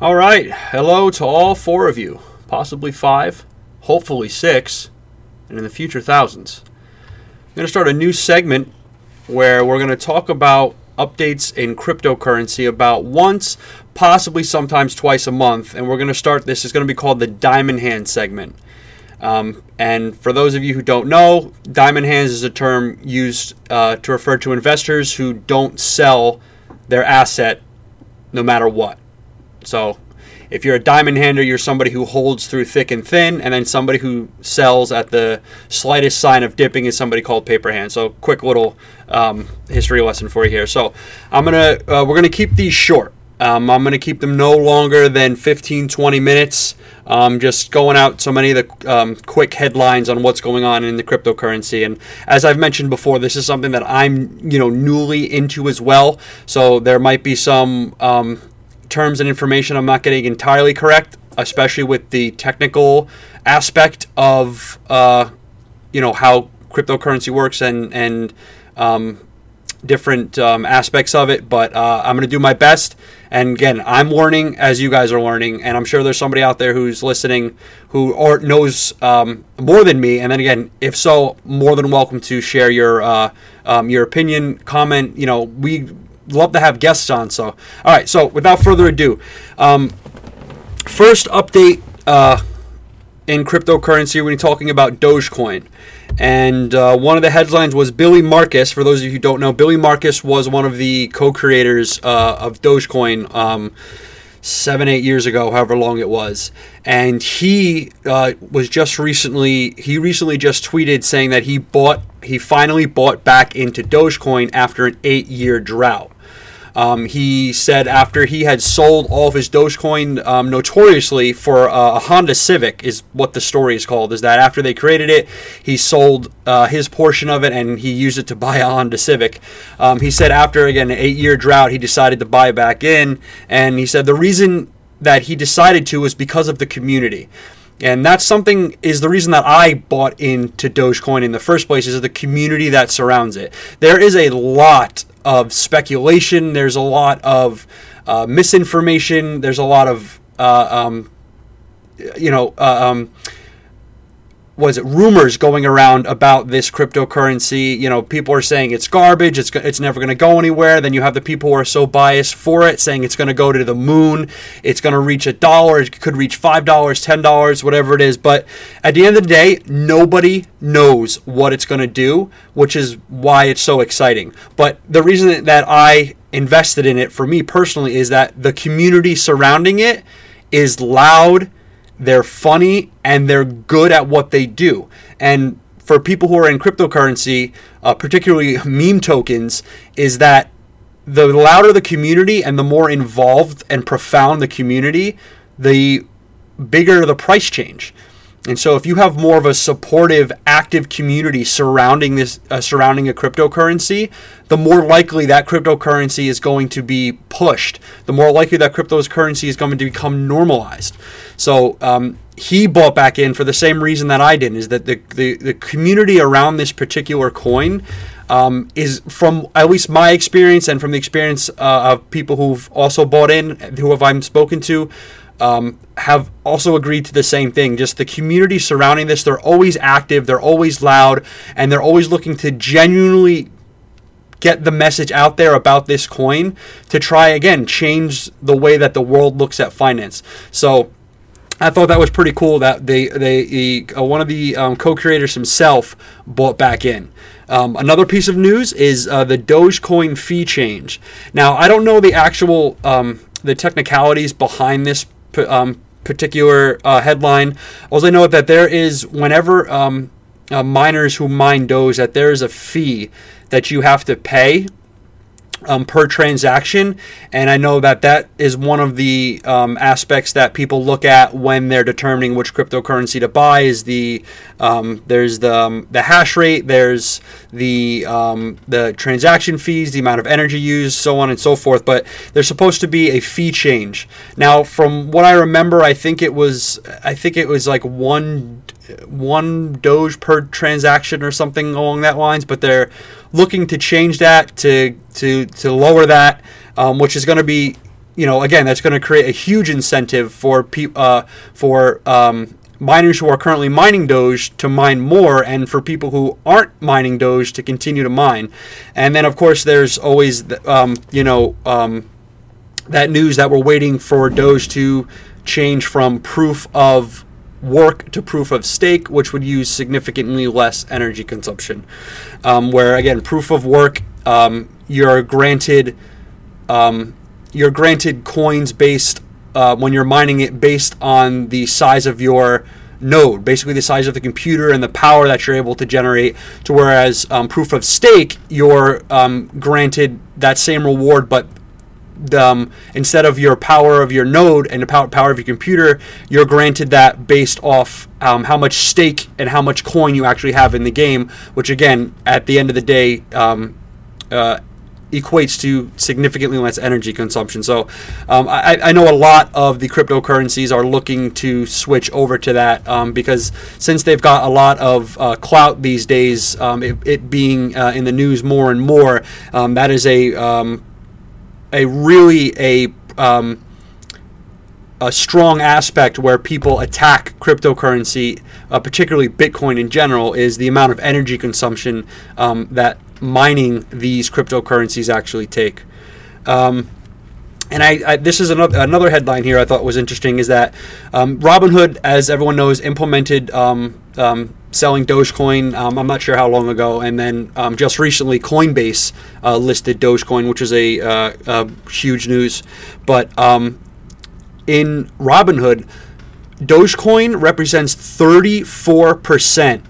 All right. Hello to all four of you, possibly five, hopefully six, and in the future, thousands. I'm going to start a new segment where we're going to talk about updates in cryptocurrency about once, possibly sometimes twice a month. And we're going to start this, is going to be called the Diamond Hand segment. Um, and for those of you who don't know, diamond hands is a term used uh, to refer to investors who don't sell their asset no matter what. So if you're a diamond hander, you're somebody who holds through thick and thin, and then somebody who sells at the slightest sign of dipping is somebody called paper hand. So quick little um, history lesson for you here. So I'm gonna uh, we're gonna keep these short. Um, I'm to keep them no longer than 15, 20 minutes. Um, just going out so many of the um, quick headlines on what's going on in the cryptocurrency. And as I've mentioned before, this is something that I'm, you know, newly into as well. So there might be some um, terms and information I'm not getting entirely correct, especially with the technical aspect of, uh, you know, how cryptocurrency works and and um, different um, aspects of it. But uh, I'm going to do my best. And again, I'm learning as you guys are learning, and I'm sure there's somebody out there who's listening who or knows um, more than me. And then again, if so, more than welcome to share your uh, um, your opinion, comment. You know, we love to have guests on. So, all right. So, without further ado, um, first update uh, in cryptocurrency you're talking about Dogecoin. And uh, one of the headlines was Billy Markus. For those of you who don't know, Billy Markus was one of the co-creators uh, of Dogecoin um, seven, eight years ago, however long it was. And he uh, was just recently he recently just tweeted saying that he bought he finally bought back into Dogecoin after an eight-year drought. Um, he said after he had sold all of his Dogecoin um, notoriously for uh, a Honda Civic, is what the story is called, is that after they created it, he sold uh, his portion of it and he used it to buy a Honda Civic. Um, he said after, again, an eight year drought, he decided to buy back in. And he said the reason that he decided to was because of the community. And that's something is the reason that I bought into Dogecoin in the first place is the community that surrounds it. There is a lot of speculation. There's a lot of uh, misinformation. There's a lot of uh, um, you know uh, um, was it rumors going around about this cryptocurrency? You know, people are saying it's garbage. It's it's never going to go anywhere. Then you have the people who are so biased for it, saying it's going to go to the moon. It's going to reach a dollar. It could reach five dollars, ten dollars, whatever it is. But at the end of the day, nobody knows what it's going to do, which is why it's so exciting. But the reason that I invested in it for me personally is that the community surrounding it is loud they're funny and they're good at what they do. And for people who are in cryptocurrency, uh, particularly meme tokens, is that the louder the community and the more involved and profound the community, the bigger the price change. And so, if you have more of a supportive, active community surrounding this, uh, surrounding a cryptocurrency, the more likely that cryptocurrency is going to be pushed. The more likely that cryptocurrency is going to become normalized. So, um, he bought back in for the same reason that I did. Is that the the, the community around this particular coin um, is from at least my experience and from the experience uh, of people who've also bought in, who have I've spoken to um, have also agreed to the same thing. Just the community surrounding this, they're always active, they're always loud, and they're always looking to genuinely get the message out there about this coin to try again change the way that the world looks at finance. So I thought that was pretty cool that they they, he, uh, one of the um, co-creators himself bought back in. Um, another piece of news is uh, the Dogecoin fee change. Now I don't know the actual um, the technicalities behind this um, particular uh, headline. Also, know that there is whenever um, uh, miners who mine Doge that there is a fee that you have to pay um, per transaction. And I know that that is one of the um, aspects that people look at when they're determining which cryptocurrency to buy. Is the um, there's the um, the hash rate, there's the um, the transaction fees, the amount of energy used, so on and so forth. But there's supposed to be a fee change. Now, from what I remember, I think it was I think it was like one one Doge per transaction or something along that lines. But they're looking to change that to to to lower that, um, which is going to be you know, again, that's going to create a huge incentive for pe- uh, for um, miners who are currently mining Doge to mine more, and for people who aren't mining Doge to continue to mine. And then, of course, there's always, um, you know, um, that news that we're waiting for Doge to change from proof of work to proof of stake, which would use significantly less energy consumption. Um, where again, proof of work, um, you're granted um, you're granted coins based uh, when you're mining it based on the size of your node, basically the size of the computer and the power that you're able to generate. To whereas um, proof of stake, you're um, granted that same reward, but um, instead of your power of your node and the power, power of your computer, you're granted that based off um, how much stake and how much coin you actually have in the game. Which again, at the end of the day, um, uh, equates to significantly less energy consumption. So um, I, I, know a lot of the cryptocurrencies are looking to switch over to that um, because since they've got a lot of uh, clout these days, um, it, it, being uh, in the news more and more, um, that is a um, a really a um, a strong aspect where people attack cryptocurrency, uh, particularly Bitcoin in general, is the amount of energy consumption um, that mining these cryptocurrencies actually take. Um, and I, I, this is another, another headline here I thought was interesting is that um, Robinhood, as everyone knows, implemented um, selling Dogecoin. Um, I'm not sure how long ago, and then um, just recently Coinbase uh, listed Dogecoin, which is a, uh, a huge news. But um, in Robinhood, Dogecoin represents 34 percent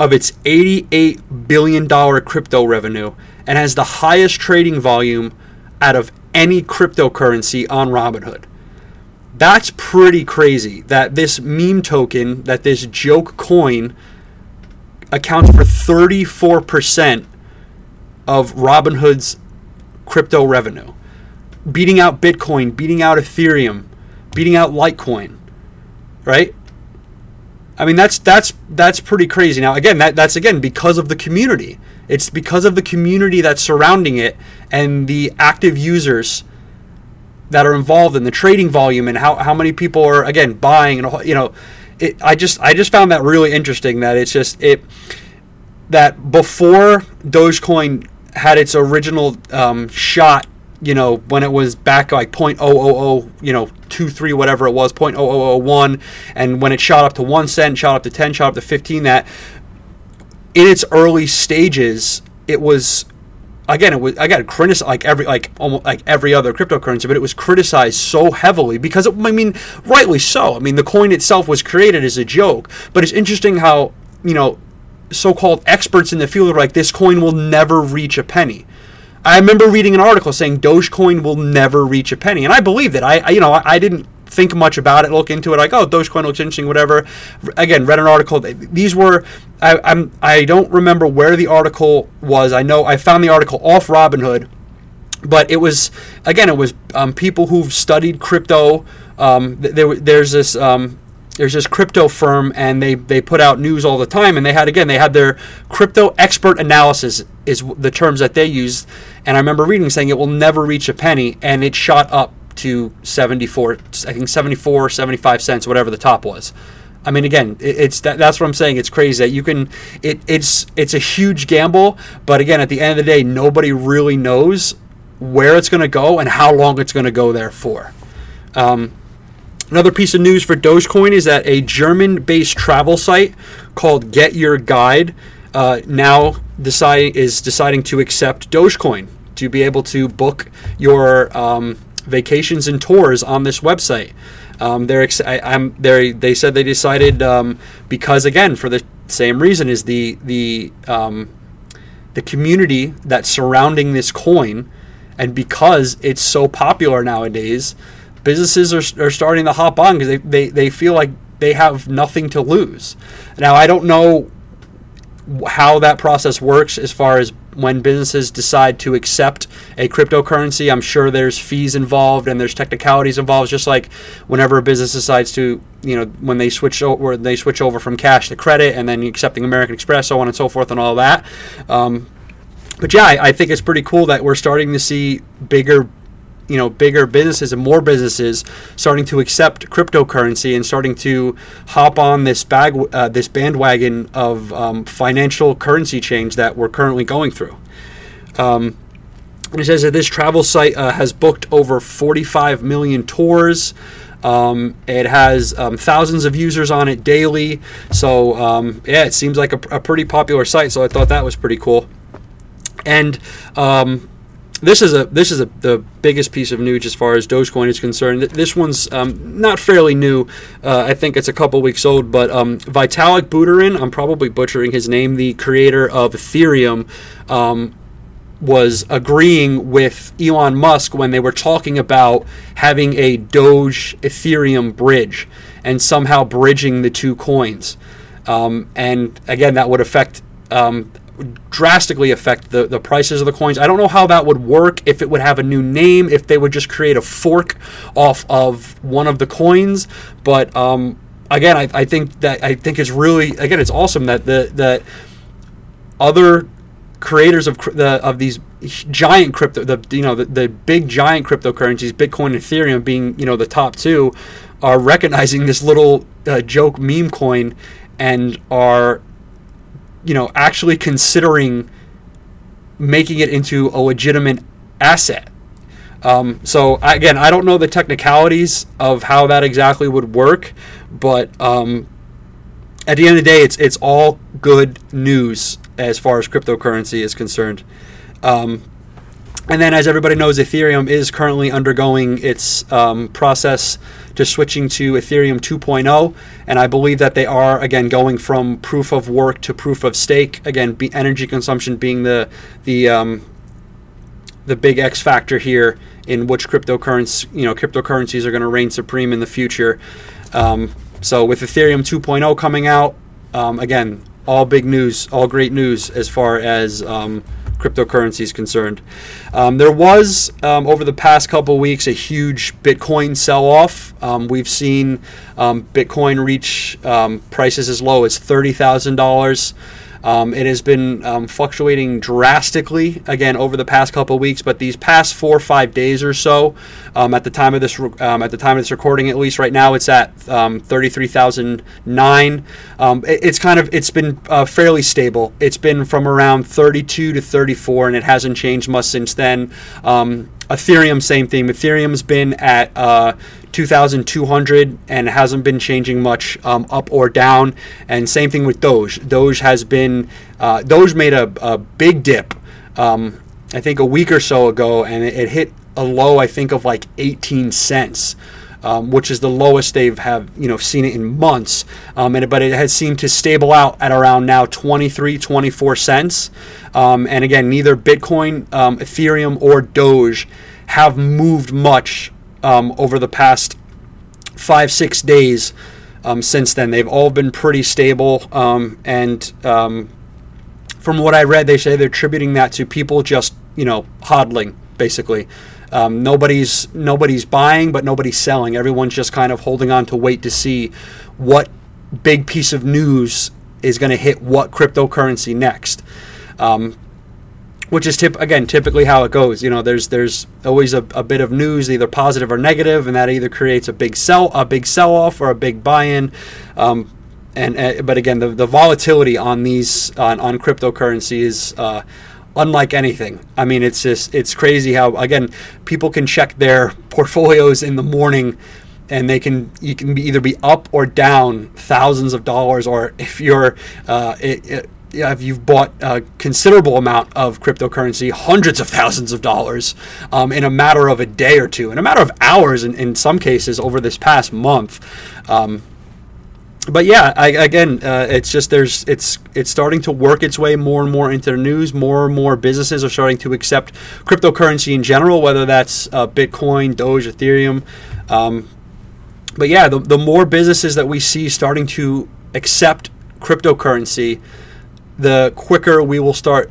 of its $88 billion crypto revenue and has the highest trading volume out of any cryptocurrency on Robinhood. That's pretty crazy that this meme token, that this joke coin, accounts for 34% of Robinhood's crypto revenue, beating out Bitcoin, beating out Ethereum, beating out Litecoin, right? I mean that's that's that's pretty crazy. Now again, that that's again because of the community. It's because of the community that's surrounding it and the active users that are involved in the trading volume and how, how many people are again buying and you know it, I just I just found that really interesting that it's just it that before Dogecoin had its original um, shot you know, when it was back like 0.000, you know, 2, 3, whatever it was, 0.0001, and when it shot up to 1 cent, shot up to 10, shot up to 15, that in its early stages, it was again, it was I got criticized like every like almost like every other cryptocurrency, but it was criticized so heavily because it, I mean, rightly so. I mean, the coin itself was created as a joke, but it's interesting how you know so-called experts in the field are like this coin will never reach a penny. I remember reading an article saying Dogecoin will never reach a penny, and I believed it. I, I you know I, I, didn't think much about it, look into it, like oh Dogecoin looks interesting, whatever. Again, read an article. These were I, I'm I don't remember where the article was. I know I found the article off Robinhood, but it was again it was um, people who've studied crypto. Um, there, there's this um, there's this crypto firm and they they put out news all the time and they had again they had their crypto expert analysis is the terms that they used and I remember reading saying it will never reach a penny and it shot up to 74 I think 74 75 cents whatever the top was. I mean again it's that, that's what I'm saying it's crazy that you can it it's it's a huge gamble but again at the end of the day nobody really knows where it's going to go and how long it's going to go there for. Um, Another piece of news for Dogecoin is that a German based travel site called GetYourGuide uh, now decide, is deciding to accept Dogecoin to be able to book your um, vacations and tours on this website. Um, they're ex- I, am they they said they decided um, because again for the same reason is the the um, the community that's surrounding this coin, and because it's so popular nowadays, businesses are, are starting to hop on because they, they, they feel like they have nothing to lose. Now, I don't know how that process works as far as when businesses decide to accept a cryptocurrency. I'm sure there's fees involved and there's technicalities involved, just like whenever a business decides to, you know, when they switch over, they switch over from cash to credit and then accepting American Express, so on and so forth, and all that. Um, but yeah, I, I think it's pretty cool that we're starting to see bigger you know bigger businesses and more businesses starting to accept cryptocurrency and starting to hop on this bag uh, this bandwagon of um, financial currency change that we're currently going through. Um, it says that this travel site uh, has booked over 45 million tours. Um, it has um, thousands of users on it daily. So, um, yeah, it seems like a, a, pretty popular site. So I thought that was pretty cool. And um, this is a this is a, the biggest piece of news as far as Dogecoin is concerned. This one's um, not fairly new. Uh, I think it's a couple weeks old, but um, Vitalik Buterin, I'm probably butchering his name, the creator of Ethereum, um, was agreeing with Elon Musk when they were talking about having a Doge Ethereum bridge and somehow bridging the two coins. Um, and again, that would affect um, drastically affect the, the prices of the coins. I don't know how that would work, if it would have a new name, if they would just create a fork off of one of the coins. But um, again, I, I think that I think it's really again it's awesome that the that other creators of the of these giant crypto the you know the, the big giant cryptocurrencies bitcoin and ethereum being you know the top two are recognizing this little uh, joke meme coin and are you know, actually considering making it into a legitimate asset. Um, so again, I don't know the technicalities of how that exactly would work, but um, at the end of the day, it's it's all good news as far as cryptocurrency is concerned. Um, and then, as everybody knows, Ethereum is currently undergoing its um, process to switching to Ethereum 2.0, and I believe that they are again going from proof of work to proof of stake. Again, be energy consumption being the the um, the big X factor here in which cryptocurrency you know cryptocurrencies are going to reign supreme in the future. Um, so with Ethereum 2.0 coming out, um, again, all big news, all great news as far as um, cryptocurrency is concerned. Um, there was, um, over the past couple weeks, a huge Bitcoin sell off. Um, we've seen um, Bitcoin reach um, prices as low as $30,000. Um, it has been um, fluctuating drastically again over the past couple weeks, but these past four or five days or so, um, at the time of this um, at the time of this recording, at least right now, it's at um, thirty three thousand nine. Um, it, it's kind of it's been uh, fairly stable. It's been from around thirty two to thirty four, and it hasn't changed much since then. Ethereum, same thing. Ethereum's been at uh, 2,200 and hasn't been changing much um, up or down. And same thing with Doge. Doge has been, uh, Doge made a, a big dip, um, I think a week or so ago, and it, it, hit a low, I think, of like 18 cents. Um, which is the lowest they've have you know seen it in months, um, and but it has seemed to stable out at around now 23, 24 cents. Um, and again, neither Bitcoin, um, Ethereum, or Doge have moved much um, over the past five, six days um, since then. They've all been pretty stable. Um, and um, from what I read, they say they're attributing that to people just, you know, hodling, basically. Um, nobody's nobody's buying, but nobody's selling. Everyone's just kind of holding on to wait to see what big piece of news is going to hit what cryptocurrency next. Um, which is tip again typically how it goes. You know, there's there's always a, a, bit of news, either positive or negative, and that either creates a big sell a big sell off or a big buy in. Um, and uh, but again, the, the volatility on these on, on cryptocurrency is. Uh, unlike anything. I mean, it's just it's crazy how again people can check their portfolios in the morning and they can you can be either be up or down thousands of dollars or if you're uh, it, it, if you've bought a considerable amount of cryptocurrency, hundreds of thousands of dollars, um, in a matter of a day or two, in a matter of hours, in, in some cases over this past month. Um, but yeah, I, again, uh, it's just there's it's it's starting to work its way more and more into the news. More and more businesses are starting to accept cryptocurrency in general, whether that's uh, Bitcoin, Doge, Ethereum. Um, but yeah, the, the more businesses that we see starting to accept cryptocurrency, the quicker we will start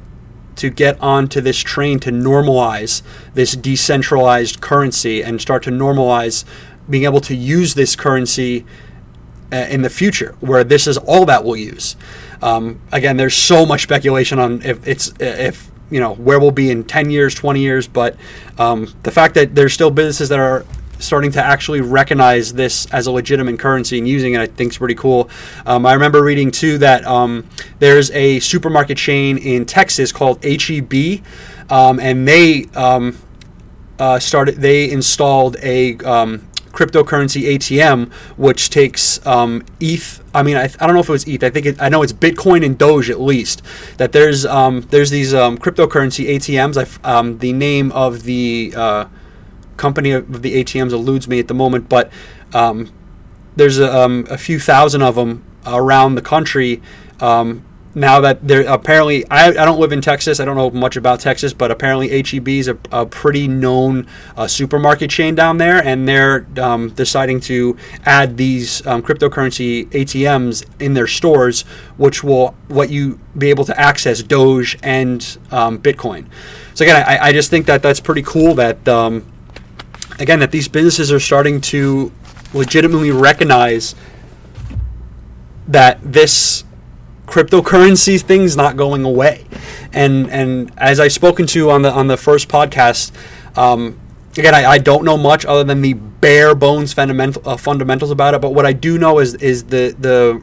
to get onto this train to normalize this decentralized currency and start to normalize being able to use this currency uh, in the future, where this is all that we'll use. Um, again, there's so much speculation on if it's if you know where we'll be in 10 years 20 years but um, the fact that there's still businesses that are starting to actually recognize this as a legitimate currency and using it, I think is pretty cool. Um, I remember reading too that um, there's a supermarket chain in Texas called HEB, um, and they um, uh, started they installed a um, cryptocurrency ATM, which takes um, ETH. I mean, I, I, don't know if it was ETH. I think it, I know it's Bitcoin and Doge at least. That there's um, there's these um, cryptocurrency ATMs. I, um, the name of the uh, company of the ATMs eludes me at the moment, but um, there's a, um, a, few thousand of them around the country. Um, now that they're apparently, I, I don't live in Texas. I don't know much about Texas, but apparently HEB is a, a pretty known uh, supermarket chain down there, and they're um, deciding to add these um, cryptocurrency ATMs in their stores, which will let you be able to access Doge and um, Bitcoin. So again, I, I, just think that that's pretty cool. That again, that these businesses are starting to legitimately recognize that this cryptocurrency thing's not going away. And and as I've spoken to on the on the first podcast, um, again, I, I, don't know much other than the bare bones fundamental uh, fundamentals about it. But what I do know is is the the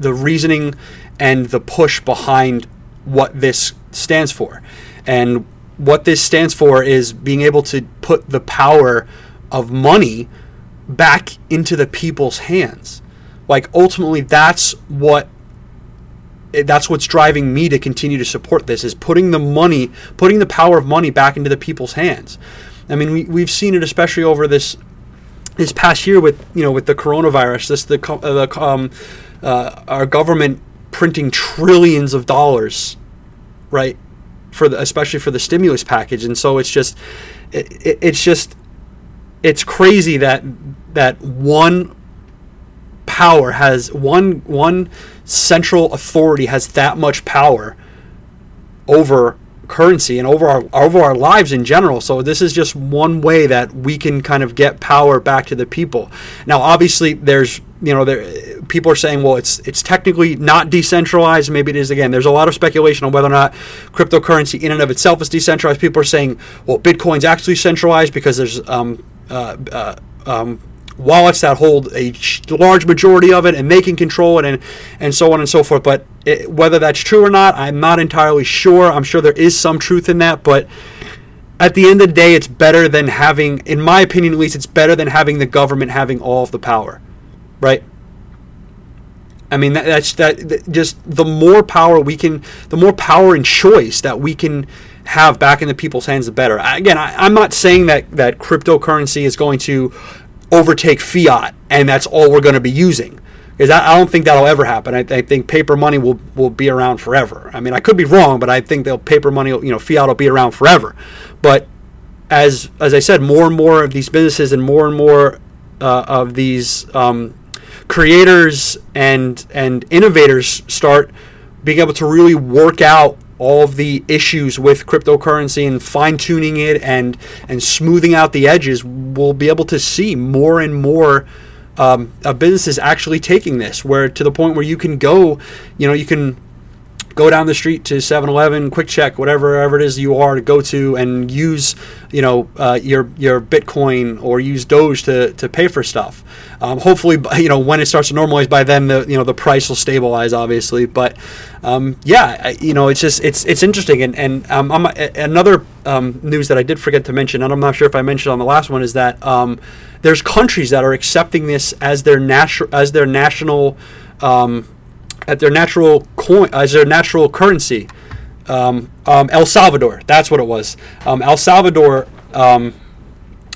the reasoning and the push behind what this stands for, and what this stands for is being able to put the power of money back into the people's hands. Like ultimately, that's what that's what's driving me to continue to support this is putting the money, putting the power of money back into the people's hands. I mean, we, we've seen it especially over this this past year with you know with the coronavirus. This the, the um, uh, our government printing trillions of dollars, right, for the, especially for the stimulus package, and so it's just it, it, it's just it's crazy that that one power has one one central authority has that much power over currency and over our over our lives in general. So this is just one way that we can kind of get power back to the people. Now, obviously, there's you know there people are saying, well, it's it's technically not decentralized. Maybe it is again. There's a lot of speculation on whether or not cryptocurrency in and of itself is decentralized. People are saying, well, Bitcoin's actually centralized because there's um, uh, uh, um, wallets that hold a large majority of it and they can control it and, and so on and so forth. But it, whether that's true or not, I'm not entirely sure. I'm sure there is some truth in that, but at the end of the day, it's better than having, in my opinion at least, it's better than having the government having all of the power, right? I mean, that, that's that, that. Just the more power we can, the more power and choice that we can have back in the people's hands, the better. Again, I, am not saying that that cryptocurrency is going to overtake fiat, and that's all we're going to be using. Because I, I don't think that'll ever happen. I, I, think paper money will, will be around forever. I mean, I could be wrong, but I think that paper money, you know, fiat will be around forever. But as as I said, more and more of these businesses and more and more uh, of these um, creators and and innovators start being able to really work out all of the issues with cryptocurrency and fine tuning it and and smoothing out the edges, we'll be able to see more and more um, businesses actually taking this, where to the point where you can go, you know, you can go down the street to 7-Eleven, QuickChek, whatever, whatever it is you are to go to, and use you know uh, your your Bitcoin or use Doge to, to pay for stuff. Um, hopefully, you know when it starts to normalize, by then the you know the price will stabilize, obviously. But um, yeah, you know it's just it's it's interesting, and and um, I'm, another um, news that I did forget to mention, and I'm not sure if I mentioned on the last one, is that um, there's countries that are accepting this as their natural as their national um, at their natural coin as their natural currency. Um, um, El Salvador, that's what it was. Um, El Salvador, um,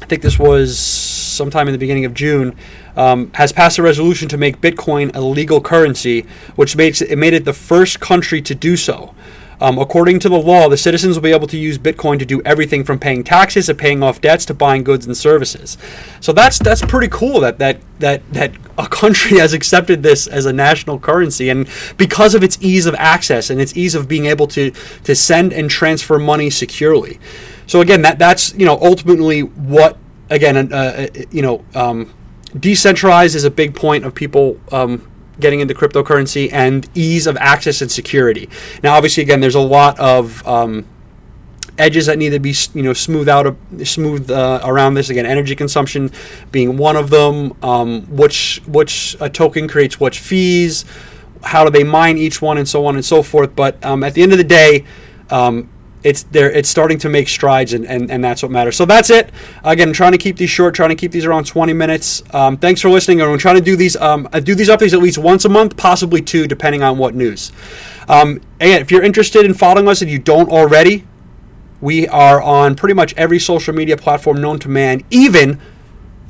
I think this was sometime in the beginning of June, um, has passed a resolution to make Bitcoin a legal currency, which makes it, it made it the first country to do so. Um, according to the law, the citizens will be able to use Bitcoin to do everything from paying taxes to paying off debts to buying goods and services. So that's that's pretty cool that that that that a country has accepted this as a national currency, and because of its ease of access and its ease of being able to to send and transfer money securely. So again, that that's you know ultimately what again uh, uh you know um, decentralized is a big point of people um, getting into cryptocurrency and ease of access and security. Now, obviously, again, there's a lot of um, edges that need to be you know smooth out smooth uh, around this. Again energy consumption being one of them. Um, which which a token creates which fees how do they mine each one and so on and so forth. But um, at the end of the day um, it's there it's starting to make strides and, and, and that's what matters. So that's it. Again trying to keep these short trying to keep these around 20 minutes. Um, thanks for listening i'm trying to do these um, I do these updates at least once a month possibly two depending on what news. Um, again if you're interested in following us and you don't already we are on pretty much every social media platform known to man even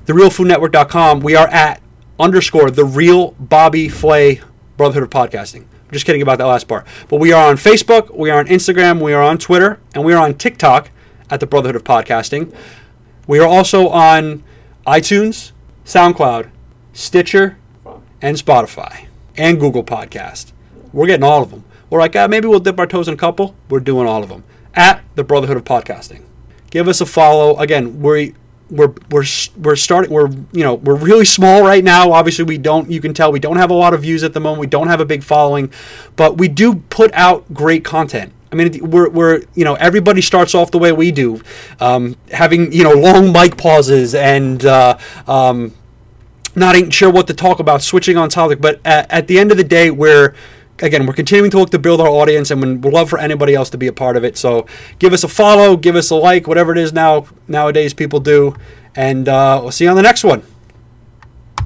therealfoodnetwork.com we are at underscore the real bobby flay brotherhood of podcasting just kidding about that last part. But we are on Facebook, we are on Instagram, we are on Twitter, and we are on TikTok at the Brotherhood of Podcasting. We are also on iTunes, SoundCloud, Stitcher, and Spotify, and Google Podcast. We're getting all of them. We're like, ah, maybe we'll dip our toes in a couple. We're doing all of them at the Brotherhood of Podcasting. Give us a follow. Again, we we're we're we're starting we're you know we're really small right now obviously we don't you can tell we don't have a lot of views at the moment we don't have a big following but we do put out great content I mean, we're, we're you know everybody starts off the way we do, um, having you know long mic pauses and uh, um, not even sure what to talk about, switching on topic. But at, at the end of the day, we're again, we're continuing to look to build our audience, and we'd love for anybody else to be a part of it. So give us a follow, give us a like, whatever it is now nowadays people do, and uh, we'll see you on the next one.